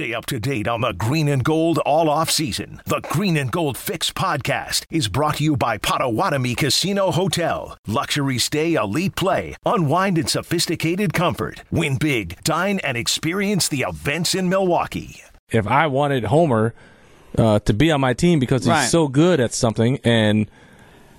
Stay up to date on the green and gold all off season. The Green and Gold Fix podcast is brought to you by Potawatomi Casino Hotel. Luxury stay, elite play, unwind in sophisticated comfort. Win big, dine, and experience the events in Milwaukee. If I wanted Homer uh, to be on my team because he's Right. so good at something and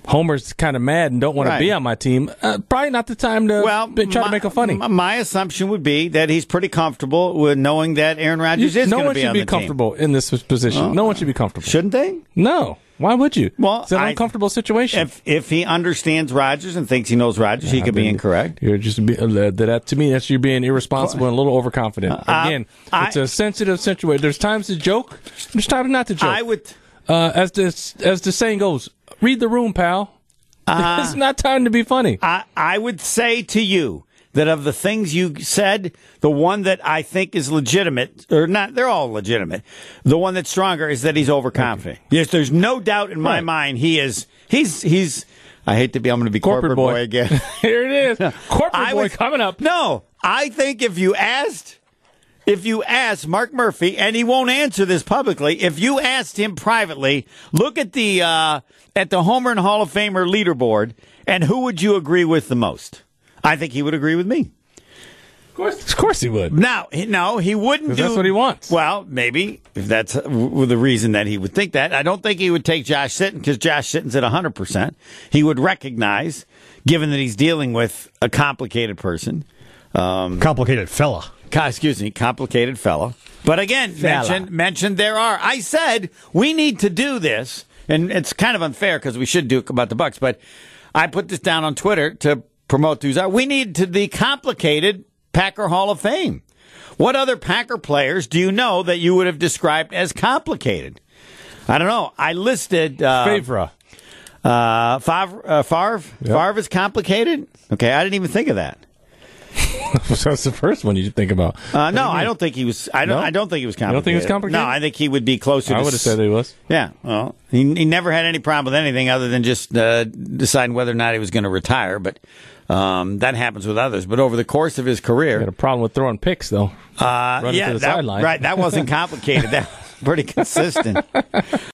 Homer's kind of mad and don't want Right. to be on my team, uh, probably not the time to Well, be- try my, to make a funny. My, assumption would be that he's pretty comfortable with knowing that Aaron Rodgers is no going to one be should on be the team. comfortable in this position. no one should be comfortable. Shouldn't they? No. Why would you? Well, it's an I- uncomfortable situation. If if he understands Rodgers and thinks he knows Rodgers, he could be incorrect. You're just be, uh, that to me. That's you being irresponsible and a little overconfident. Uh, Again, I- it's a sensitive situation. There's times to joke. There's times not to joke. I would. uh, as the as the saying goes, read the room, pal. Uh, it's not time to be funny. I, I would say to you that of the things you said, the one that I think is legitimate, or not, they're all legitimate. The one that's stronger is that he's overconfident. Yes, there's no doubt in my Right. mind he is. He's he's. I hate to be. I'm going to be corporate, Corporate boy. boy. again. Here it is. Corporate I boy would- coming up. No, I think if you asked, if you asked Mark Murphy, and he won't answer this publicly, if you asked him privately, look at the uh, at the Homer and Hall of Famer leaderboard, and who would you agree with the most? I think he would agree with me. Of course, of course he would. Now, he- no, he wouldn't do. that's what he wants. Well, maybe if that's uh, w- the reason that he would think that. I don't think he would take Josh Sitton because Josh Sitton's at hundred percent. He would recognize, given that he's dealing with a complicated person. Um, Complicated fella. Excuse me, complicated fella. But again, Fella. mentioned mentioned there are. I said we need to do this, and it's kind of unfair because we should do it about the Bucks. But I put this down on Twitter to promote these. We need to the complicated Packer Hall of Fame. What other Packer players do you know that you would have described as complicated? I don't know. I listed uh, Favre. uh, Favre. Uh, Favre. Favre is complicated. Okay, I didn't even think of that. That's the first one you think about. Uh, no, I don't think he was. I don't. No? I don't think he was don't complicated. think he was complicated? No, I think he would be closer. I would have said he was. Yeah. Well, he, he never had any problem with anything other than just uh, deciding whether or not he was going to retire. But um, that happens with others. But over the course of his Got had a problem with throwing picks though. uh, running yeah, to the that, sideline. right. That wasn't complicated. that was pretty consistent.